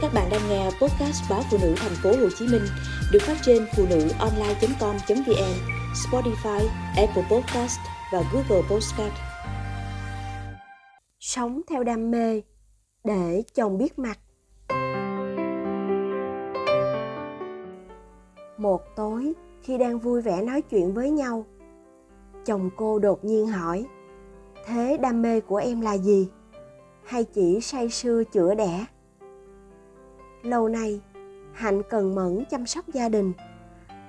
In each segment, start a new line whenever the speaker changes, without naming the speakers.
Các bạn đang nghe podcast báo phụ nữ thành phố Hồ Chí Minh được phát trên phụ nữ online.com.vn, Spotify, Apple Podcast và Google Podcast.
Sống theo đam mê để chồng biết mặt. Một tối khi đang vui vẻ nói chuyện với nhau, chồng cô đột nhiên hỏi: "Thế đam mê của em là gì?" hay chỉ say sưa chữa đẻ lâu nay, hạnh cần mẫn chăm sóc gia đình.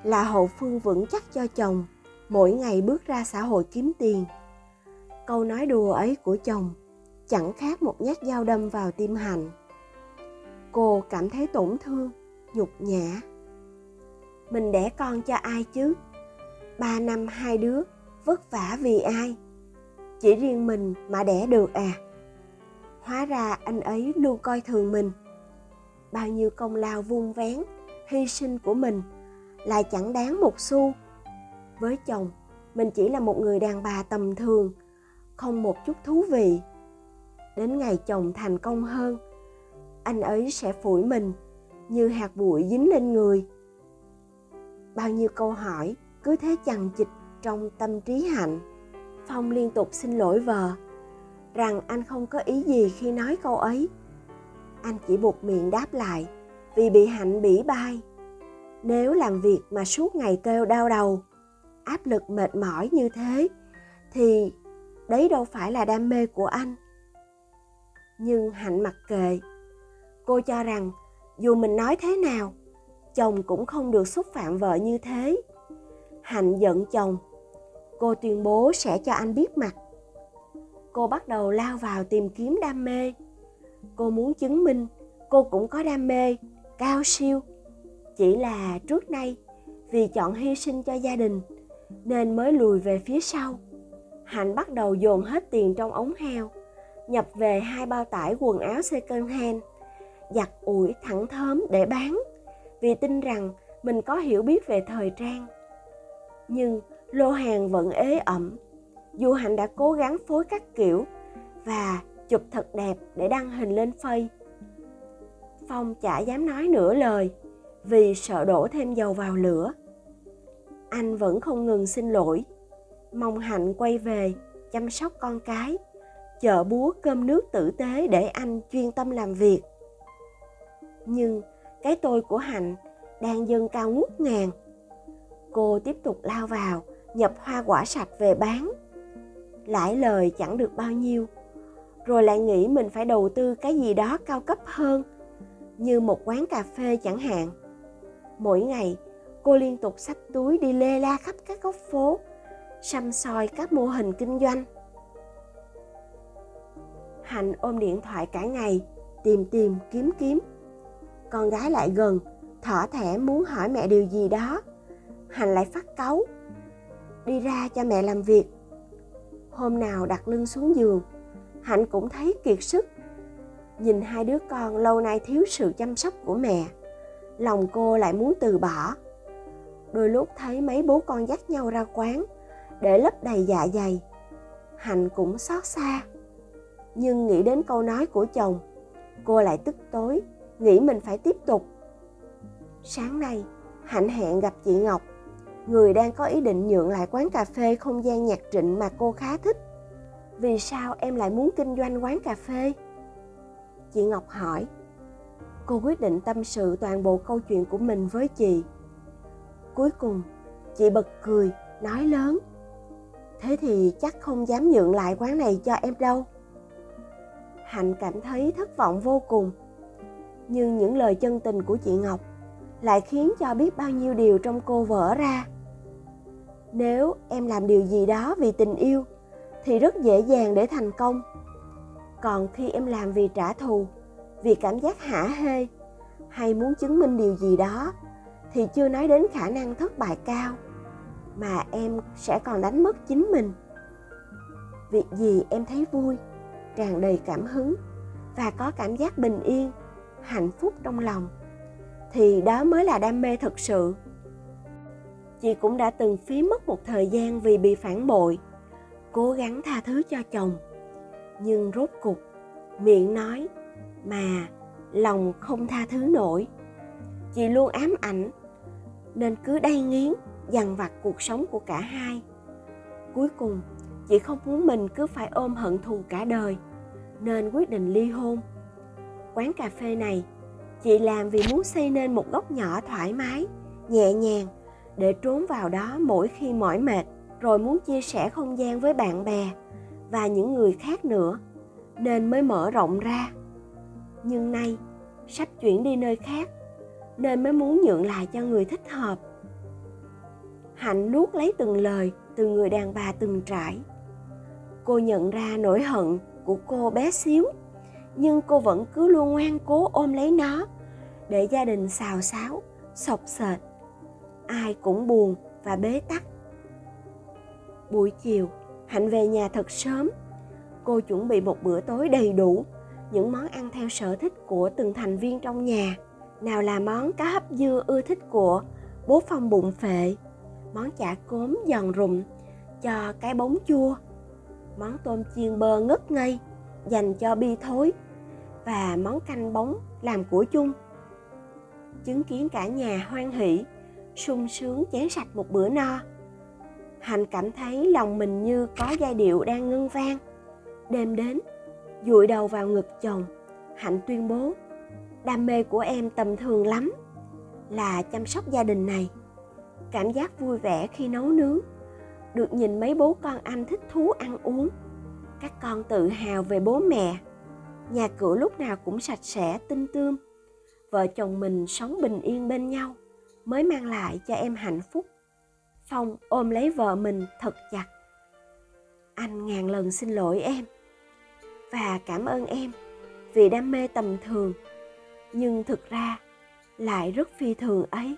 Là hậu phương vững chắc cho chồng, mỗi ngày bước ra xã hội kiếm tiền. Câu nói đùa ấy của chồng chẳng khác một nhát dao đâm vào tim hạnh. Cô cảm thấy tổn thương, nhục nhã. Mình đẻ con cho ai chứ? Ba năm hai đứa, vất vả vì ai? Chỉ riêng mình mà đẻ được à? Hóa ra anh ấy luôn coi thường mình bao nhiêu công lao vun vén, hy sinh của mình lại chẳng đáng một xu. Với chồng, mình chỉ là một người đàn bà tầm thường, không một chút thú vị. Đến ngày chồng thành công hơn, anh ấy sẽ phủi mình như hạt bụi dính lên người. Bao nhiêu câu hỏi cứ thế chằng chịt trong tâm trí hạnh. Phong liên tục xin lỗi vợ, rằng anh không có ý gì khi nói câu ấy anh chỉ buộc miệng đáp lại, vì bị hạnh bỉ bai. Nếu làm việc mà suốt ngày kêu đau đầu, áp lực mệt mỏi như thế, thì đấy đâu phải là đam mê của anh. Nhưng hạnh mặc kệ. Cô cho rằng, dù mình nói thế nào, chồng cũng không được xúc phạm vợ như thế. Hạnh giận chồng. Cô tuyên bố sẽ cho anh biết mặt. Cô bắt đầu lao vào tìm kiếm đam mê cô muốn chứng minh cô cũng có đam mê, cao siêu. Chỉ là trước nay, vì chọn hy sinh cho gia đình, nên mới lùi về phía sau. Hạnh bắt đầu dồn hết tiền trong ống heo, nhập về hai bao tải quần áo second hand, giặt ủi thẳng thớm để bán, vì tin rằng mình có hiểu biết về thời trang. Nhưng lô hàng vẫn ế ẩm, dù hạnh đã cố gắng phối các kiểu và chụp thật đẹp để đăng hình lên phây phong chả dám nói nửa lời vì sợ đổ thêm dầu vào lửa. Anh vẫn không ngừng xin lỗi, mong hạnh quay về chăm sóc con cái chợ búa cơm nước tử tế để anh chuyên tâm làm việc. Nhưng cái tôi của hạnh đang dâng cao ngút ngàn. Cô tiếp tục lao vào, nhập hoa quả sạch về bán. Lãi lời chẳng được bao nhiêu rồi lại nghĩ mình phải đầu tư cái gì đó cao cấp hơn, như một quán cà phê chẳng hạn. Mỗi ngày, cô liên tục xách túi đi lê la khắp các góc phố, xăm soi các mô hình kinh doanh. Hạnh ôm điện thoại cả ngày, tìm tìm, kiếm kiếm. Con gái lại gần, thỏ thẻ muốn hỏi mẹ điều gì đó. Hạnh lại phát cáu. Đi ra cho mẹ làm việc. Hôm nào đặt lưng xuống giường hạnh cũng thấy kiệt sức. Nhìn hai đứa con lâu nay thiếu sự chăm sóc của mẹ, lòng cô lại muốn từ bỏ. Đôi lúc thấy mấy bố con dắt nhau ra quán, để lấp đầy dạ dày. Hạnh cũng xót xa. Nhưng nghĩ đến câu nói của chồng, cô lại tức tối, nghĩ mình phải tiếp tục. Sáng nay, hạnh hẹn gặp chị ngọc. Người đang có ý định nhượng lại quán cà phê không gian nhạc trịnh mà cô khá thích vì sao em lại muốn kinh doanh quán cà phê? Chị ngọc hỏi. Cô quyết định tâm sự toàn bộ câu chuyện của mình với chị. Cuối cùng, chị bật cười, nói lớn. Thế thì chắc không dám nhượng lại quán này cho em đâu. Hạnh cảm thấy thất vọng vô cùng. Nhưng những lời chân tình của chị ngọc lại khiến cho biết bao nhiêu điều trong cô vỡ ra. Nếu em làm điều gì đó vì tình yêu thì rất dễ dàng để thành công. Còn khi em làm vì trả thù, vì cảm giác hả hê, hay muốn chứng minh điều gì đó, thì chưa nói đến khả năng thất bại cao, mà em sẽ còn đánh mất chính mình. Việc gì em thấy vui, tràn đầy cảm hứng và có cảm giác bình yên, hạnh phúc trong lòng, thì đó mới là đam mê thực sự. Chị cũng đã từng phí mất một thời gian vì bị phản bội cố gắng tha thứ cho chồng. Nhưng rốt cục, miệng nói, mà, lòng không tha thứ nổi. Chị luôn ám ảnh, nên cứ đay nghiến, dằn vặt cuộc sống của cả hai. Cuối cùng, chị không muốn mình cứ phải ôm hận thù cả đời, nên quyết định ly hôn. Quán cà phê này, chị làm vì muốn xây nên một góc nhỏ thoải mái, nhẹ nhàng, để trốn vào đó mỗi khi mỏi mệt rồi muốn chia sẻ không gian với bạn bè và những người khác nữa, nên mới mở rộng ra. Nhưng nay, sắp chuyển đi nơi khác, nên mới muốn nhượng lại cho người thích hợp. Hạnh nuốt lấy từng lời từ người đàn bà từng trải. Cô nhận ra nỗi hận của cô bé xíu, nhưng cô vẫn cứ luôn ngoan cố ôm lấy nó để gia đình xào xáo, sọc sệt. Ai cũng buồn và bế tắc buổi chiều, hạnh về nhà thật sớm. Cô chuẩn bị một bữa tối đầy đủ, những món ăn theo sở thích của từng thành viên trong nhà. Nào là món cá hấp dưa ưa thích của bố phong bụng phệ, món chả cốm giòn rụm cho cái bóng chua, món tôm chiên bơ ngất ngây dành cho bi thối và món canh bóng làm của chung. Chứng kiến cả nhà hoan hỷ, sung sướng chén sạch một bữa no hạnh cảm thấy lòng mình như có giai điệu đang ngân vang. Đêm đến, dụi đầu vào ngực chồng, hạnh tuyên bố, đam mê của em tầm thường lắm, là chăm sóc gia đình này. Cảm giác vui vẻ khi nấu nướng, được nhìn mấy bố con anh thích thú ăn uống. Các con tự hào về bố mẹ. Nhà cửa lúc nào cũng sạch sẽ, tinh tươm. Vợ chồng mình sống bình yên bên nhau, mới mang lại cho em hạnh phúc phong ôm lấy vợ mình thật chặt. Anh ngàn lần xin lỗi em và cảm ơn em vì đam mê tầm thường, nhưng thực ra lại rất phi thường ấy.